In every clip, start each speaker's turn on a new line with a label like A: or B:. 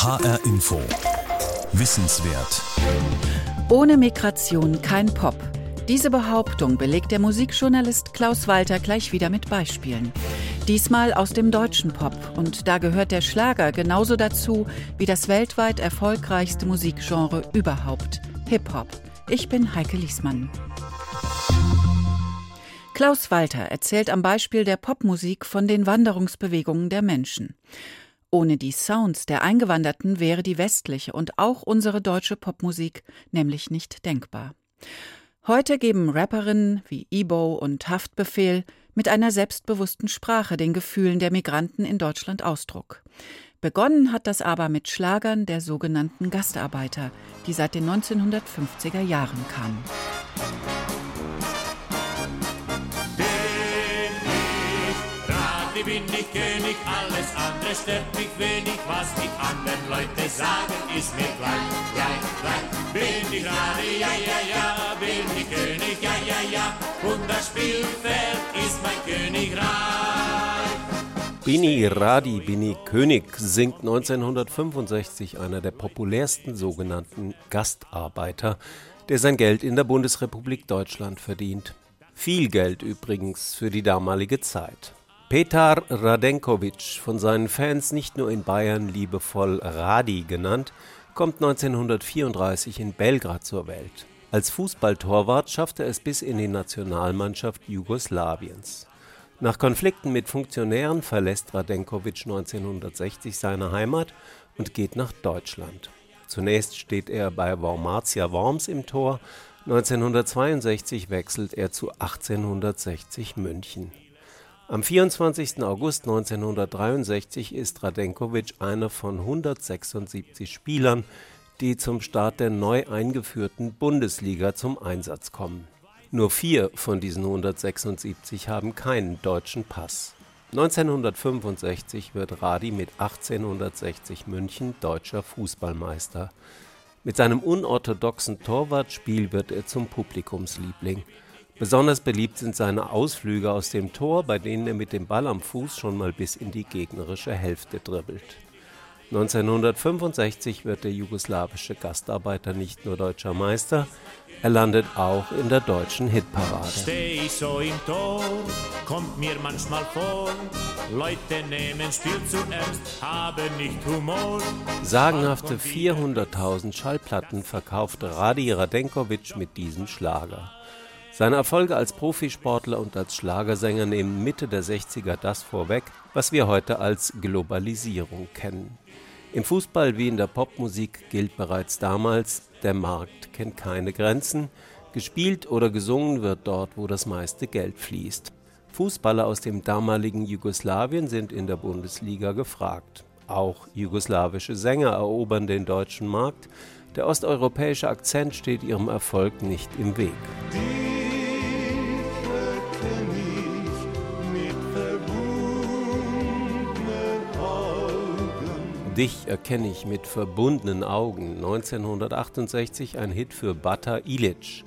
A: HR Info. Wissenswert.
B: Ohne Migration kein Pop. Diese Behauptung belegt der Musikjournalist Klaus Walter gleich wieder mit Beispielen. Diesmal aus dem deutschen Pop. Und da gehört der Schlager genauso dazu wie das weltweit erfolgreichste Musikgenre überhaupt, Hip-Hop. Ich bin Heike Liesmann. Klaus Walter erzählt am Beispiel der Popmusik von den Wanderungsbewegungen der Menschen. Ohne die Sounds der Eingewanderten wäre die westliche und auch unsere deutsche Popmusik nämlich nicht denkbar. Heute geben Rapperinnen wie Ebo und Haftbefehl mit einer selbstbewussten Sprache den Gefühlen der Migranten in Deutschland Ausdruck. Begonnen hat das aber mit Schlagern der sogenannten Gastarbeiter, die seit den 1950er Jahren kamen.
C: Bin ich König, alles andere stört mich wenig, was die anderen Leute sagen, ist mir gleich, gleich, gleich. Bin ich gerade, ja, ja, ja, bin ich König, ja, ja, ja, und das Spielfeld ist mein Königreich.
D: Bini Radi, Bini König singt 1965 einer der populärsten sogenannten Gastarbeiter, der sein Geld in der Bundesrepublik Deutschland verdient. Viel Geld übrigens für die damalige Zeit. Petar Radenkovic, von seinen Fans nicht nur in Bayern liebevoll Radi genannt, kommt 1934 in Belgrad zur Welt. Als Fußballtorwart schafft er es bis in die Nationalmannschaft Jugoslawiens. Nach Konflikten mit Funktionären verlässt Radenkovic 1960 seine Heimat und geht nach Deutschland. Zunächst steht er bei Wormatia Worms im Tor, 1962 wechselt er zu 1860 München. Am 24. August 1963 ist Radenkovic einer von 176 Spielern, die zum Start der neu eingeführten Bundesliga zum Einsatz kommen. Nur vier von diesen 176 haben keinen deutschen Pass. 1965 wird Radi mit 1860 München deutscher Fußballmeister. Mit seinem unorthodoxen Torwartspiel wird er zum Publikumsliebling. Besonders beliebt sind seine Ausflüge aus dem Tor, bei denen er mit dem Ball am Fuß schon mal bis in die gegnerische Hälfte dribbelt. 1965 wird der jugoslawische Gastarbeiter nicht nur deutscher Meister, er landet auch in der deutschen Hitparade.
C: Steh ich so im Tor, kommt mir manchmal vor, Leute nehmen Spiel zu ernst, haben nicht Humor.
D: Sagenhafte 400.000 Schallplatten verkaufte Radi Radenkovic mit diesem Schlager. Seine Erfolge als Profisportler und als Schlagersänger nehmen Mitte der 60er das vorweg, was wir heute als Globalisierung kennen. Im Fußball wie in der Popmusik gilt bereits damals, der Markt kennt keine Grenzen, gespielt oder gesungen wird dort, wo das meiste Geld fließt. Fußballer aus dem damaligen Jugoslawien sind in der Bundesliga gefragt. Auch jugoslawische Sänger erobern den deutschen Markt. Der osteuropäische Akzent steht ihrem Erfolg nicht im Weg. Dich erkenne ich mit verbundenen Augen. 1968 ein Hit für Bata Ilic.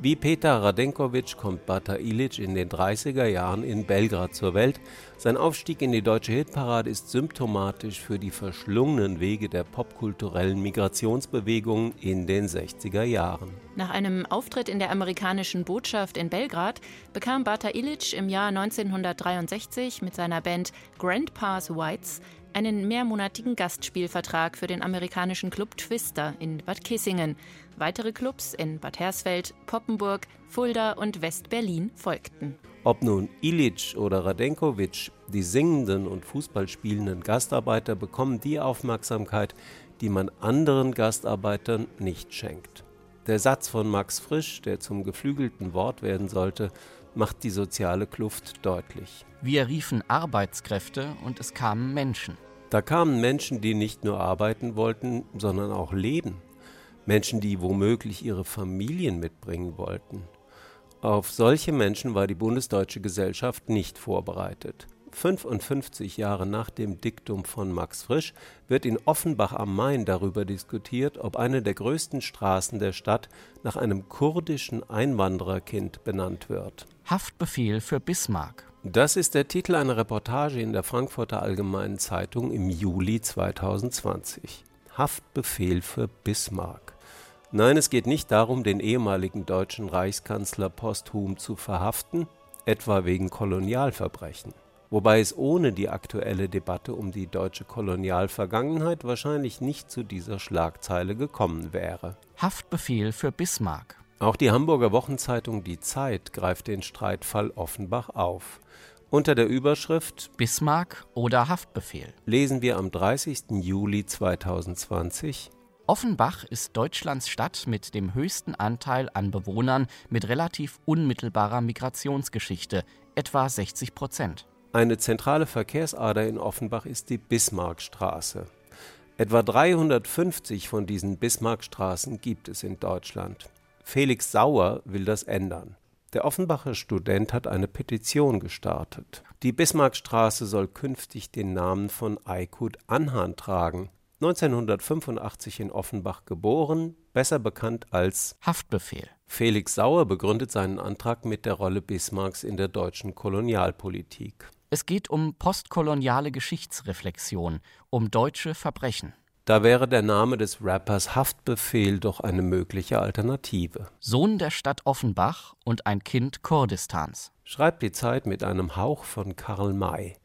D: Wie Peter Radenkovic kommt Bata Ilic in den 30er Jahren in Belgrad zur Welt. Sein Aufstieg in die deutsche Hitparade ist symptomatisch für die verschlungenen Wege der popkulturellen Migrationsbewegung in den 60er Jahren.
E: Nach einem Auftritt in der amerikanischen Botschaft in Belgrad bekam Bata Ilic im Jahr 1963 mit seiner Band Grandpa's Whites einen mehrmonatigen Gastspielvertrag für den amerikanischen Club Twister in Bad Kissingen. Weitere Clubs in Bad Hersfeld, Poppenburg, Fulda und West-Berlin folgten.
D: Ob nun Ilic oder Radenkovic, die singenden und Fußballspielenden Gastarbeiter bekommen die Aufmerksamkeit, die man anderen Gastarbeitern nicht schenkt. Der Satz von Max Frisch, der zum geflügelten Wort werden sollte, macht die soziale Kluft deutlich.
F: Wir riefen Arbeitskräfte und es kamen Menschen.
D: Da kamen Menschen, die nicht nur arbeiten wollten, sondern auch leben. Menschen, die womöglich ihre Familien mitbringen wollten. Auf solche Menschen war die bundesdeutsche Gesellschaft nicht vorbereitet. 55 Jahre nach dem Diktum von Max Frisch wird in Offenbach am Main darüber diskutiert, ob eine der größten Straßen der Stadt nach einem kurdischen Einwandererkind benannt wird.
F: Haftbefehl für Bismarck.
D: Das ist der Titel einer Reportage in der Frankfurter Allgemeinen Zeitung im Juli 2020. Haftbefehl für Bismarck. Nein, es geht nicht darum, den ehemaligen deutschen Reichskanzler posthum zu verhaften, etwa wegen Kolonialverbrechen. Wobei es ohne die aktuelle Debatte um die deutsche Kolonialvergangenheit wahrscheinlich nicht zu dieser Schlagzeile gekommen wäre.
F: Haftbefehl für Bismarck.
D: Auch die Hamburger Wochenzeitung Die Zeit greift den Streitfall Offenbach auf. Unter der Überschrift
F: Bismarck oder Haftbefehl
D: lesen wir am 30. Juli 2020
F: Offenbach ist Deutschlands Stadt mit dem höchsten Anteil an Bewohnern mit relativ unmittelbarer Migrationsgeschichte, etwa 60 Prozent.
D: Eine zentrale Verkehrsader in Offenbach ist die Bismarckstraße. Etwa 350 von diesen Bismarckstraßen gibt es in Deutschland. Felix Sauer will das ändern. Der Offenbacher Student hat eine Petition gestartet. Die Bismarckstraße soll künftig den Namen von Aykut Anhan tragen. 1985 in Offenbach geboren, besser bekannt als
F: Haftbefehl.
D: Felix Sauer begründet seinen Antrag mit der Rolle Bismarcks in der deutschen Kolonialpolitik.
F: Es geht um postkoloniale Geschichtsreflexion, um deutsche Verbrechen.
D: Da wäre der Name des Rappers Haftbefehl doch eine mögliche Alternative.
F: Sohn der Stadt Offenbach und ein Kind Kurdistans.
D: Schreibt die Zeit mit einem Hauch von Karl May.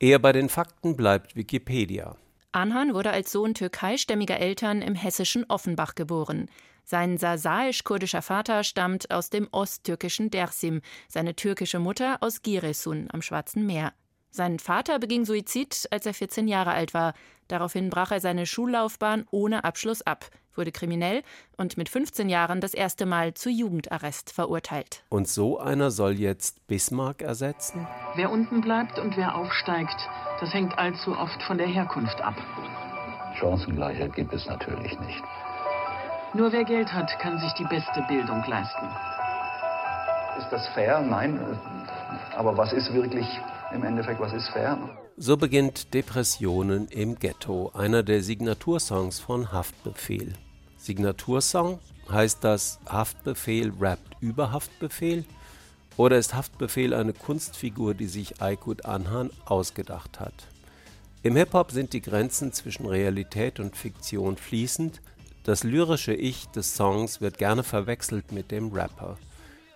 D: Eher bei den Fakten bleibt Wikipedia.
E: Anhan wurde als Sohn türkeistämmiger Eltern im hessischen Offenbach geboren. Sein sasaisch-kurdischer Vater stammt aus dem osttürkischen Dersim, seine türkische Mutter aus Giresun am Schwarzen Meer. Sein Vater beging Suizid, als er 14 Jahre alt war. Daraufhin brach er seine Schullaufbahn ohne Abschluss ab, wurde kriminell und mit 15 Jahren das erste Mal zu Jugendarrest verurteilt.
D: Und so einer soll jetzt Bismarck ersetzen?
G: Wer unten bleibt und wer aufsteigt, das hängt allzu oft von der Herkunft ab.
H: Chancengleichheit gibt es natürlich nicht.
G: Nur wer Geld hat, kann sich die beste Bildung leisten.
H: Ist das fair? Nein. Aber was ist wirklich im Endeffekt, was ist fair?
D: So beginnt Depressionen im Ghetto, einer der Signatursongs von Haftbefehl. Signatursong? Heißt das Haftbefehl rappt über Haftbefehl? Oder ist Haftbefehl eine Kunstfigur, die sich Aykut Anhan ausgedacht hat? Im Hip-Hop sind die Grenzen zwischen Realität und Fiktion fließend. Das lyrische Ich des Songs wird gerne verwechselt mit dem Rapper.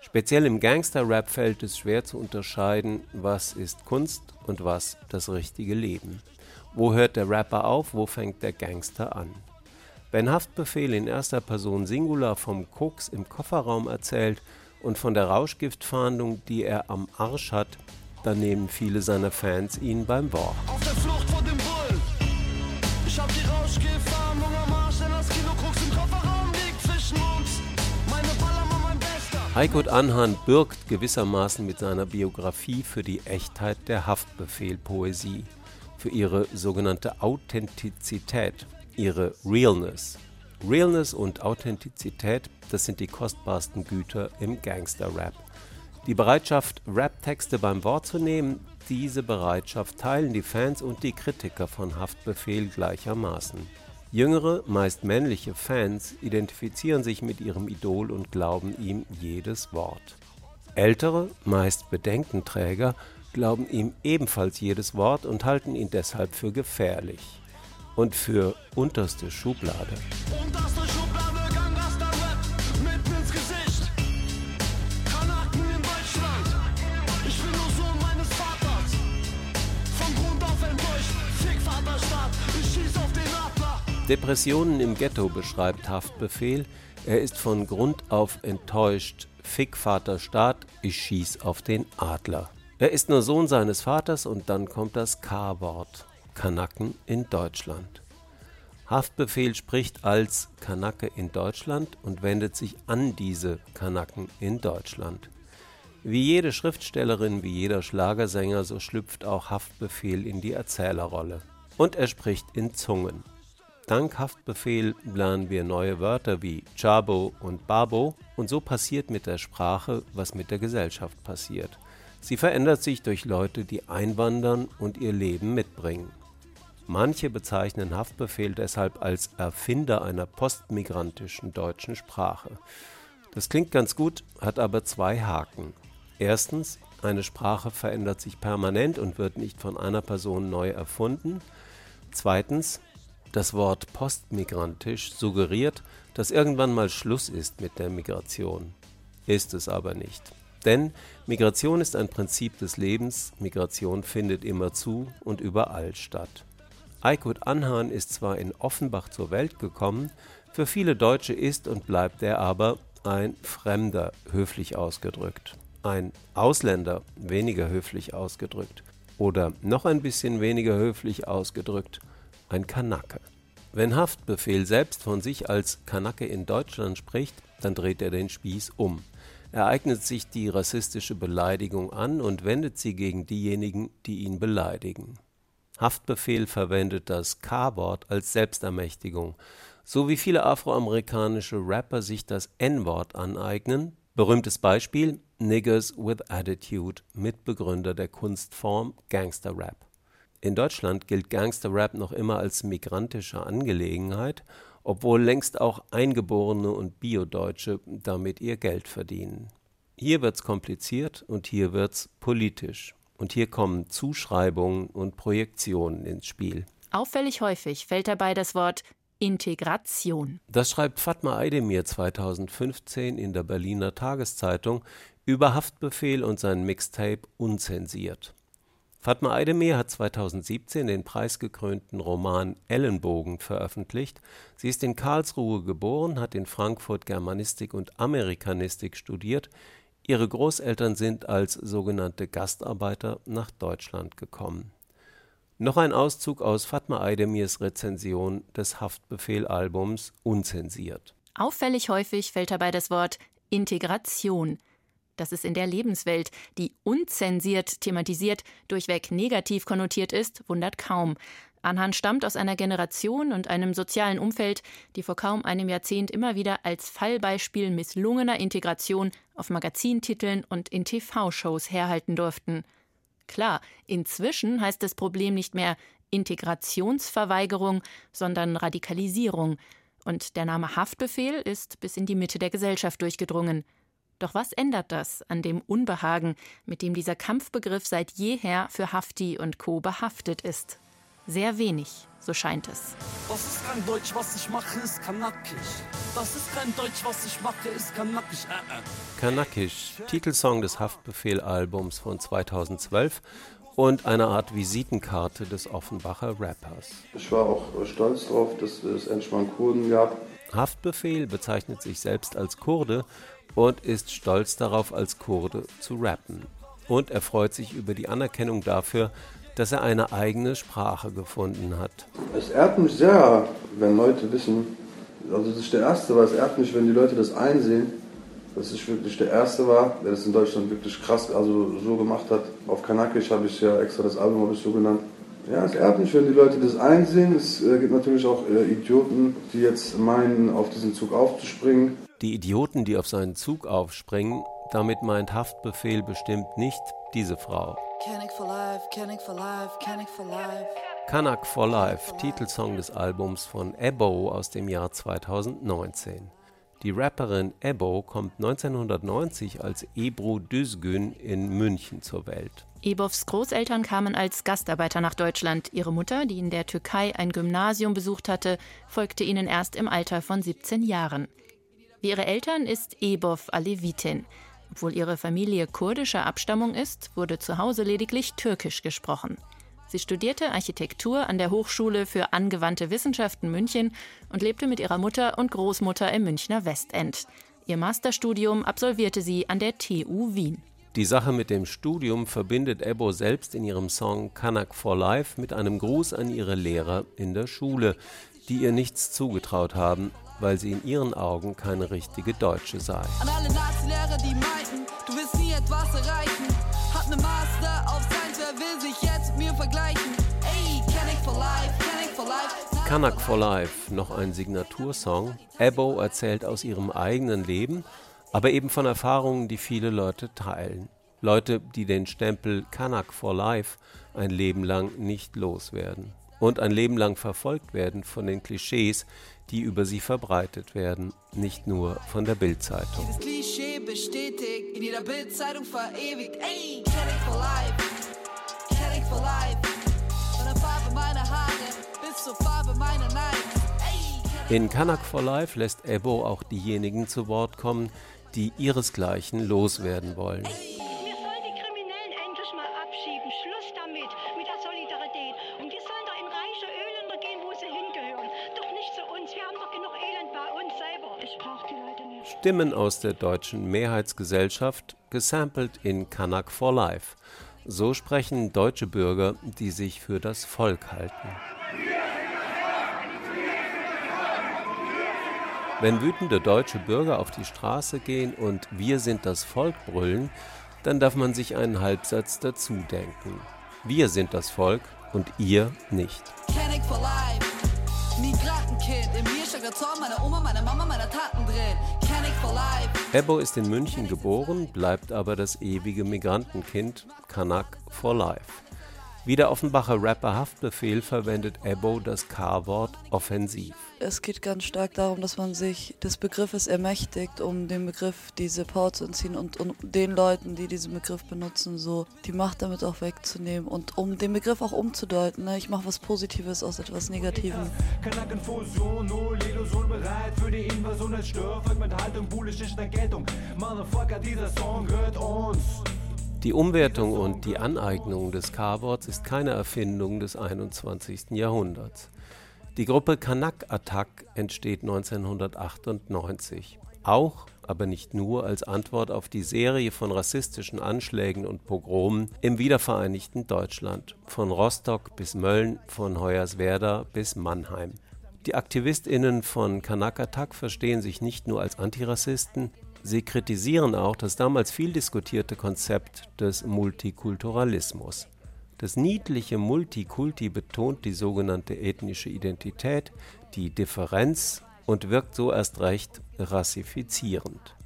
D: Speziell im Gangster-Rap fällt es schwer zu unterscheiden, was ist Kunst und was das richtige Leben. Wo hört der Rapper auf, wo fängt der Gangster an? Wenn Haftbefehl in erster Person Singular vom Koks im Kofferraum erzählt und von der Rauschgiftfahndung, die er am Arsch hat, dann nehmen viele seiner Fans ihn beim Wort.
I: Auf der Flucht vor dem Bullen. Ich hab die Rauschgiftfahndung
D: Heikut Anhan bürgt gewissermaßen mit seiner Biografie für die Echtheit der Haftbefehl-Poesie, für ihre sogenannte Authentizität, ihre Realness. Realness und Authentizität, das sind die kostbarsten Güter im Gangster-Rap. Die Bereitschaft, Rap-Texte beim Wort zu nehmen, diese Bereitschaft teilen die Fans und die Kritiker von Haftbefehl gleichermaßen. Jüngere, meist männliche Fans identifizieren sich mit ihrem Idol und glauben ihm jedes Wort. Ältere, meist Bedenkenträger, glauben ihm ebenfalls jedes Wort und halten ihn deshalb für gefährlich und für unterste Schublade.
I: Unterste Schublade,
D: Depressionen im Ghetto beschreibt Haftbefehl. Er ist von Grund auf enttäuscht. Fick Vater Staat, ich schieß auf den Adler. Er ist nur Sohn seines Vaters und dann kommt das K-Wort. Kanaken in Deutschland. Haftbefehl spricht als Kanake in Deutschland und wendet sich an diese Kanaken in Deutschland. Wie jede Schriftstellerin, wie jeder Schlagersänger, so schlüpft auch Haftbefehl in die Erzählerrolle. Und er spricht in Zungen. Dank Haftbefehl lernen wir neue Wörter wie Chabo und Babo und so passiert mit der Sprache, was mit der Gesellschaft passiert. Sie verändert sich durch Leute, die einwandern und ihr Leben mitbringen. Manche bezeichnen Haftbefehl deshalb als Erfinder einer postmigrantischen deutschen Sprache. Das klingt ganz gut, hat aber zwei Haken. Erstens, eine Sprache verändert sich permanent und wird nicht von einer Person neu erfunden. Zweitens, Das Wort postmigrantisch suggeriert, dass irgendwann mal Schluss ist mit der Migration. Ist es aber nicht. Denn Migration ist ein Prinzip des Lebens, Migration findet immer zu und überall statt. Aykut Anhan ist zwar in Offenbach zur Welt gekommen, für viele Deutsche ist und bleibt er aber ein Fremder, höflich ausgedrückt, ein Ausländer, weniger höflich ausgedrückt, oder noch ein bisschen weniger höflich ausgedrückt, ein Kanake. Wenn Haftbefehl selbst von sich als Kanake in Deutschland spricht, dann dreht er den Spieß um. Er eignet sich die rassistische Beleidigung an und wendet sie gegen diejenigen, die ihn beleidigen. Haftbefehl verwendet das K-Wort als Selbstermächtigung, so wie viele afroamerikanische Rapper sich das N-Wort aneignen. Berühmtes Beispiel Niggers with Attitude, Mitbegründer der Kunstform Gangster Rap. In Deutschland gilt Gangsterrap noch immer als migrantische Angelegenheit, obwohl längst auch Eingeborene und Biodeutsche damit ihr Geld verdienen. Hier wird's kompliziert und hier wird's politisch. Und hier kommen Zuschreibungen und Projektionen ins Spiel.
E: Auffällig häufig fällt dabei das Wort Integration.
D: Das schreibt Fatma Aydemir 2015 in der Berliner Tageszeitung über Haftbefehl und sein Mixtape Unzensiert. Fatma Aydemir hat 2017 den preisgekrönten Roman Ellenbogen veröffentlicht. Sie ist in Karlsruhe geboren, hat in Frankfurt Germanistik und Amerikanistik studiert. Ihre Großeltern sind als sogenannte Gastarbeiter nach Deutschland gekommen. Noch ein Auszug aus Fatma Aydemirs Rezension des Haftbefehl-Albums Unzensiert.
E: Auffällig häufig fällt dabei das Wort Integration dass es in der Lebenswelt, die unzensiert thematisiert, durchweg negativ konnotiert ist, wundert kaum. Anhan stammt aus einer Generation und einem sozialen Umfeld, die vor kaum einem Jahrzehnt immer wieder als Fallbeispiel misslungener Integration auf Magazintiteln und in TV-Shows herhalten durften. Klar, inzwischen heißt das Problem nicht mehr Integrationsverweigerung, sondern Radikalisierung. Und der Name Haftbefehl ist bis in die Mitte der Gesellschaft durchgedrungen. Doch was ändert das an dem Unbehagen, mit dem dieser Kampfbegriff seit jeher für Hafti und Co. behaftet ist? Sehr wenig, so scheint es.
I: Das ist kein Deutsch, was ich mache, ist kanakisch. Das ist kein Deutsch, was ich mache, ist kanakisch. Äh, äh.
D: Kanakisch, Titelsong des Haftbefehl-Albums von 2012 und eine Art Visitenkarte des Offenbacher Rappers.
J: Ich war auch stolz darauf, dass es endlich mal einen Kurden gab.
D: Haftbefehl bezeichnet sich selbst als Kurde und ist stolz darauf, als Kurde zu rappen. Und er freut sich über die Anerkennung dafür, dass er eine eigene Sprache gefunden hat.
J: Es ehrt mich sehr, wenn Leute wissen, also das ist der Erste, weil es ehrt mich, wenn die Leute das einsehen, dass ich wirklich der Erste war, der das in Deutschland wirklich krass also so gemacht hat. Auf Kanakisch habe ich ja extra das Album habe ich so genannt. Ja, es ehrt mich, wenn die Leute das einsehen. Es äh, gibt natürlich auch äh, Idioten, die jetzt meinen, auf diesen Zug aufzuspringen.
D: Die Idioten, die auf seinen Zug aufspringen, damit meint Haftbefehl bestimmt nicht diese Frau. Kanak for Life, Titelsong des Albums von Ebo aus dem Jahr 2019. Die Rapperin Ebo kommt 1990 als Ebru Düzgün in München zur Welt.
E: Ebovs Großeltern kamen als Gastarbeiter nach Deutschland. Ihre Mutter, die in der Türkei ein Gymnasium besucht hatte, folgte ihnen erst im Alter von 17 Jahren. Wie ihre Eltern ist Ebov Alevitin. Obwohl ihre Familie kurdischer Abstammung ist, wurde zu Hause lediglich Türkisch gesprochen. Sie studierte Architektur an der Hochschule für angewandte Wissenschaften München und lebte mit ihrer Mutter und Großmutter im Münchner Westend. Ihr Masterstudium absolvierte sie an der TU Wien.
D: Die Sache mit dem Studium verbindet Ebo selbst in ihrem Song Kanak for Life mit einem Gruß an ihre Lehrer in der Schule, die ihr nichts zugetraut haben, weil sie in ihren Augen keine richtige Deutsche sei.
I: An alle Nazi-Lehrer, die meinten, du wirst nie etwas erreichen. Vergleichen? Ey, Kanak for Life, Kanak for Life.
D: Kanak for Life, noch ein Signatursong. Ebo erzählt aus ihrem eigenen Leben, aber eben von Erfahrungen, die viele Leute teilen. Leute, die den Stempel Kanak for Life ein Leben lang nicht loswerden und ein Leben lang verfolgt werden von den Klischees, die über sie verbreitet werden, nicht nur von der Bildzeitung.
I: Dieses Klischee bestätigt, in jeder Bildzeitung verewigt. Ey, Kanak for Life,
D: In Kanak for Life lässt Ebo auch diejenigen zu Wort kommen, die ihresgleichen loswerden wollen. Stimmen aus der deutschen Mehrheitsgesellschaft, gesampelt in Kanak for Life. So sprechen deutsche Bürger, die sich für das Volk halten. Wenn wütende deutsche Bürger auf die Straße gehen und Wir sind das Volk brüllen, dann darf man sich einen Halbsatz dazu denken. Wir sind das Volk und ihr nicht. Migrantenkind, in mir steckt Zorn meiner Oma, meiner Mama, meiner Taten drin. Canic for life. Ebo ist in München geboren, bleibt aber das ewige Migrantenkind, Kanak for life. Wie der Offenbacher Rapper Haftbefehl verwendet Ebo das K-Wort offensiv.
K: Es geht ganz stark darum, dass man sich des Begriffes ermächtigt, um dem Begriff diese Power zu entziehen und, und den Leuten, die diesen Begriff benutzen, so die Macht damit auch wegzunehmen und um den Begriff auch umzudeuten. Ne? Ich mache was Positives aus etwas Negativem. Die
D: Umwertung und die Aneignung des K-Worts ist keine Erfindung des 21. Jahrhunderts. Die Gruppe Kanak Attack entsteht 1998. Auch, aber nicht nur, als Antwort auf die Serie von rassistischen Anschlägen und Pogromen im wiedervereinigten Deutschland, von Rostock bis Mölln, von Hoyerswerda bis Mannheim. Die AktivistInnen von Kanak Attack verstehen sich nicht nur als Antirassisten, Sie kritisieren auch das damals viel diskutierte Konzept des Multikulturalismus. Das niedliche Multikulti betont die sogenannte ethnische Identität, die Differenz und wirkt so erst recht rassifizierend.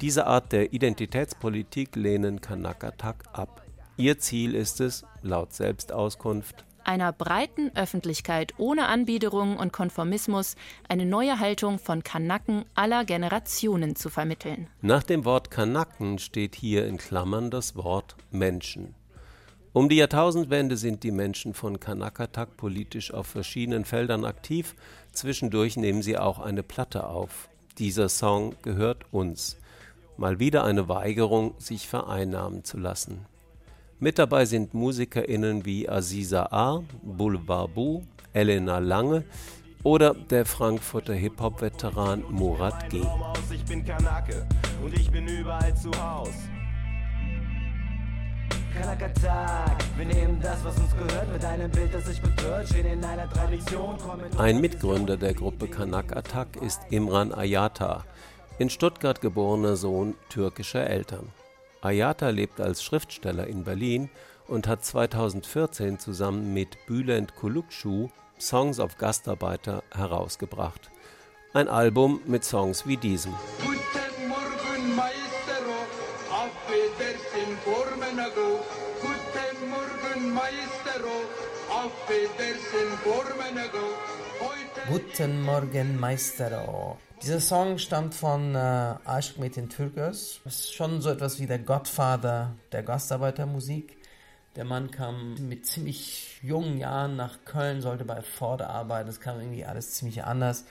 D: Diese Art der Identitätspolitik lehnen Kanakatak ab. Ihr Ziel ist es, laut Selbstauskunft,
E: einer breiten Öffentlichkeit ohne Anbiederung und Konformismus eine neue Haltung von Kanaken aller Generationen zu vermitteln.
D: Nach dem Wort Kanaken steht hier in Klammern das Wort Menschen. Um die Jahrtausendwende sind die Menschen von Kanakatak politisch auf verschiedenen Feldern aktiv. Zwischendurch nehmen sie auch eine Platte auf. Dieser Song gehört uns. Mal wieder eine Weigerung, sich vereinnahmen zu lassen. Mit dabei sind MusikerInnen wie Aziza A., Boulevard Bu, Elena Lange oder der Frankfurter Hip-Hop-Veteran Murat G. Ich bin Kanake und ich bin überall zu Haus. Ein Mitgründer der Gruppe Kanak Attack ist Imran Ayata, in Stuttgart geborener Sohn türkischer Eltern. Ayata lebt als Schriftsteller in Berlin und hat 2014 zusammen mit Bülent Kulukcu Songs of Gastarbeiter herausgebracht. Ein Album mit Songs wie diesem. Guten Formenago. Guten Morgen, Maestro, auf Wiedersehen, Formenago.
L: Guten Morgen, Maestro. Dieser Song stammt von äh, Aşk Metin Türkes. Ist schon so etwas wie der Godfather der Gastarbeitermusik. Der Mann kam mit ziemlich jungen Jahren nach Köln, sollte bei Ford arbeiten. Es kam irgendwie alles ziemlich anders.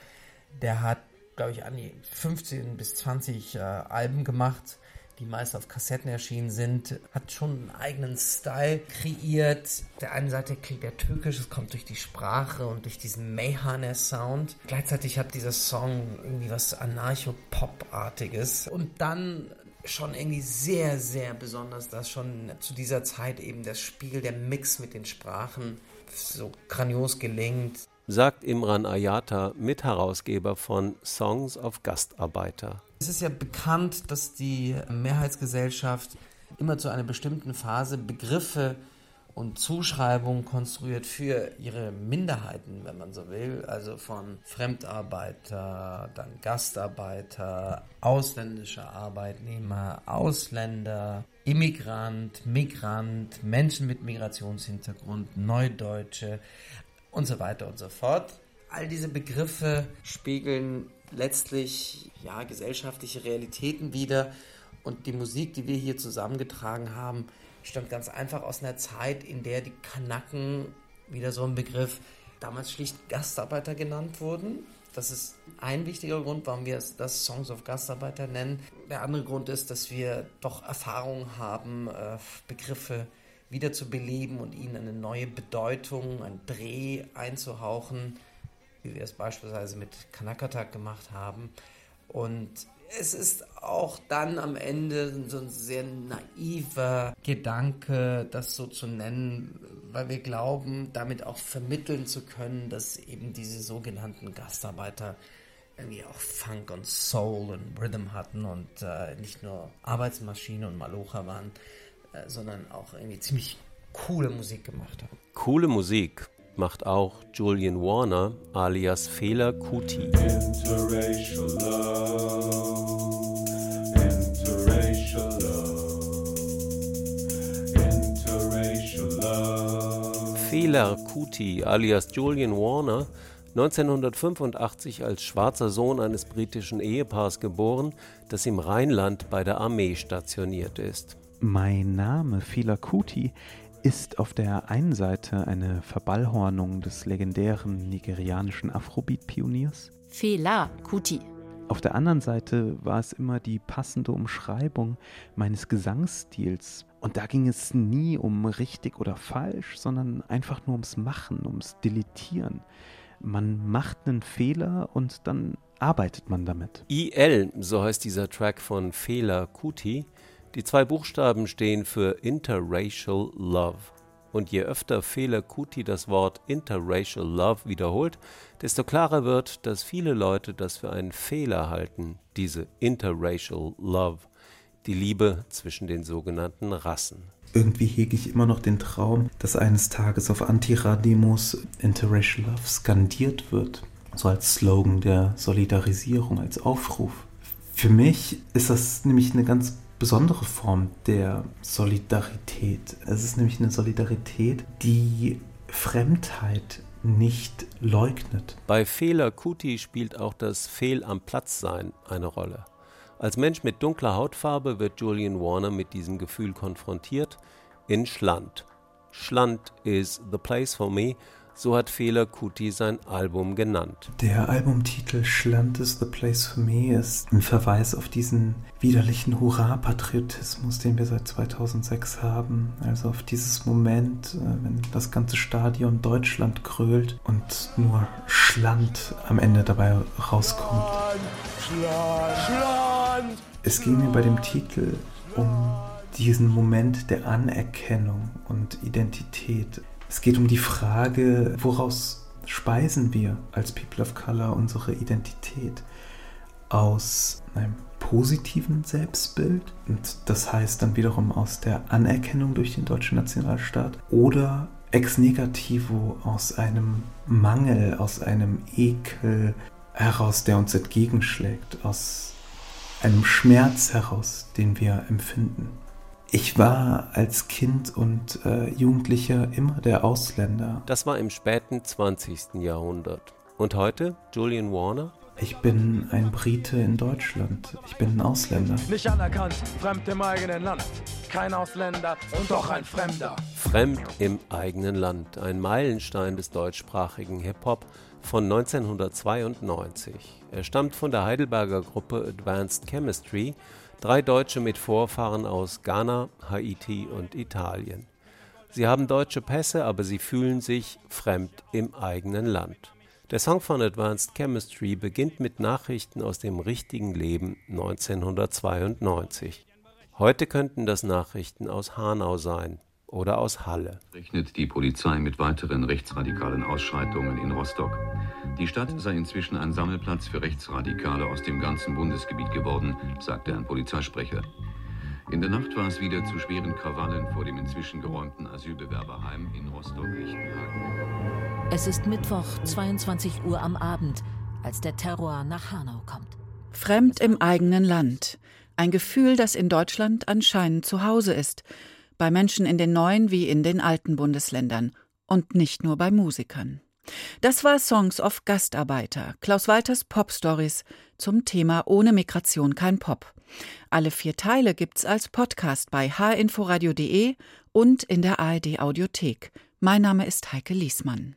L: Der hat, glaube ich, an die 15 bis 20 äh, Alben gemacht die meist auf Kassetten erschienen sind, hat schon einen eigenen Style kreiert. Der einen Seite klingt er türkisch, es kommt durch die Sprache und durch diesen Meyhane-Sound. Gleichzeitig hat dieser Song irgendwie was Anarcho-Pop-artiges. Und dann schon irgendwie sehr, sehr besonders, dass schon zu dieser Zeit eben das Spiel, der Mix mit den Sprachen so grandios gelingt.
D: Sagt Imran Ayata, Mitherausgeber von Songs of Gastarbeiter.
L: Es ist ja bekannt, dass die Mehrheitsgesellschaft immer zu einer bestimmten Phase Begriffe und Zuschreibungen konstruiert für ihre Minderheiten, wenn man so will, also von Fremdarbeiter, dann Gastarbeiter, ausländischer Arbeitnehmer, Ausländer, Immigrant, Migrant, Menschen mit Migrationshintergrund, Neudeutsche und so weiter und so fort. All diese Begriffe spiegeln letztlich ja, gesellschaftliche Realitäten wider. Und die Musik, die wir hier zusammengetragen haben, stammt ganz einfach aus einer Zeit, in der die Kanaken, wieder so ein Begriff, damals schlicht Gastarbeiter genannt wurden. Das ist ein wichtiger Grund, warum wir das Songs of Gastarbeiter nennen. Der andere Grund ist, dass wir doch Erfahrung haben, äh, Begriffe wieder zu beleben und ihnen eine neue Bedeutung, einen Dreh einzuhauchen, wie wir es beispielsweise mit Kanakatak gemacht haben. Und es ist auch dann am Ende so ein sehr naiver Gedanke, das so zu nennen, weil wir glauben, damit auch vermitteln zu können, dass eben diese sogenannten Gastarbeiter irgendwie auch Funk und Soul und Rhythm hatten und äh, nicht nur Arbeitsmaschine und Malocha waren, äh, sondern auch irgendwie ziemlich coole Musik gemacht haben.
D: Coole Musik macht auch Julian Warner alias Fela Kuti. Fela Kuti alias Julian Warner 1985 als schwarzer Sohn eines britischen Ehepaars geboren, das im Rheinland bei der Armee stationiert ist.
M: Mein Name Fela Kuti ist auf der einen Seite eine Verballhornung des legendären nigerianischen Afrobeat-Pioniers.
E: Fela Kuti.
M: Auf der anderen Seite war es immer die passende Umschreibung meines Gesangsstils. Und da ging es nie um richtig oder falsch, sondern einfach nur ums Machen, ums Deletieren. Man macht einen Fehler und dann arbeitet man damit.
D: IL, so heißt dieser Track von Fela Kuti, die zwei Buchstaben stehen für Interracial Love. Und je öfter Fela Kuti das Wort Interracial Love wiederholt, desto klarer wird, dass viele Leute das für einen Fehler halten, diese Interracial Love, die Liebe zwischen den sogenannten Rassen.
M: Irgendwie hege ich immer noch den Traum, dass eines Tages auf Anti-Ra-Demos Interracial Love skandiert wird. So als Slogan der Solidarisierung, als Aufruf. Für mich ist das nämlich eine ganz besondere Form der Solidarität. Es ist nämlich eine Solidarität, die Fremdheit nicht leugnet.
D: Bei Fehler Kuti spielt auch das Fehl am Platz sein eine Rolle. Als Mensch mit dunkler Hautfarbe wird Julian Warner mit diesem Gefühl konfrontiert in Schland. Schland is the place for me so hat Fela Kuti sein Album genannt.
M: Der Albumtitel Schland is the place for me ist ein Verweis auf diesen widerlichen Hurra-Patriotismus, den wir seit 2006 haben. Also auf dieses Moment, äh, wenn das ganze Stadion Deutschland krölt und nur Schland am Ende dabei rauskommt. Schland, Schland, es ging mir bei dem Titel um diesen Moment der Anerkennung und Identität. Es geht um die Frage, woraus speisen wir als People of Color unsere Identität? Aus einem positiven Selbstbild, und das heißt dann wiederum aus der Anerkennung durch den deutschen Nationalstaat, oder ex negativo aus einem Mangel, aus einem Ekel heraus, der uns entgegenschlägt, aus einem Schmerz heraus, den wir empfinden. Ich war als Kind und äh, Jugendlicher immer der Ausländer.
D: Das war im späten 20. Jahrhundert. Und heute, Julian Warner?
M: Ich bin ein Brite in Deutschland. Ich bin ein Ausländer.
I: Nicht anerkannt, fremd im eigenen Land. Kein Ausländer und doch ein Fremder.
D: Fremd im eigenen Land. Ein Meilenstein des deutschsprachigen Hip-Hop von 1992. Er stammt von der Heidelberger Gruppe Advanced Chemistry Drei Deutsche mit Vorfahren aus Ghana, Haiti und Italien. Sie haben deutsche Pässe, aber sie fühlen sich fremd im eigenen Land. Der Song von Advanced Chemistry beginnt mit Nachrichten aus dem richtigen Leben 1992. Heute könnten das Nachrichten aus Hanau sein oder aus Halle.
N: Rechnet die Polizei mit weiteren rechtsradikalen Ausschreitungen in Rostock. Die Stadt sei inzwischen ein Sammelplatz für Rechtsradikale aus dem ganzen Bundesgebiet geworden, sagte ein Polizeisprecher. In der Nacht war es wieder zu schweren Krawallen vor dem inzwischen geräumten Asylbewerberheim in Rostock-Lichtenhagen.
O: Es ist Mittwoch, 22 Uhr am Abend, als der Terror nach Hanau kommt.
B: Fremd im eigenen Land. Ein Gefühl, das in Deutschland anscheinend zu Hause ist bei Menschen in den neuen wie in den alten Bundesländern und nicht nur bei Musikern. Das war Songs of Gastarbeiter, Klaus Walters Pop Stories zum Thema Ohne Migration kein Pop. Alle vier Teile gibt's als Podcast bei hinforadio.de und in der ARD Audiothek. Mein Name ist Heike Liesmann.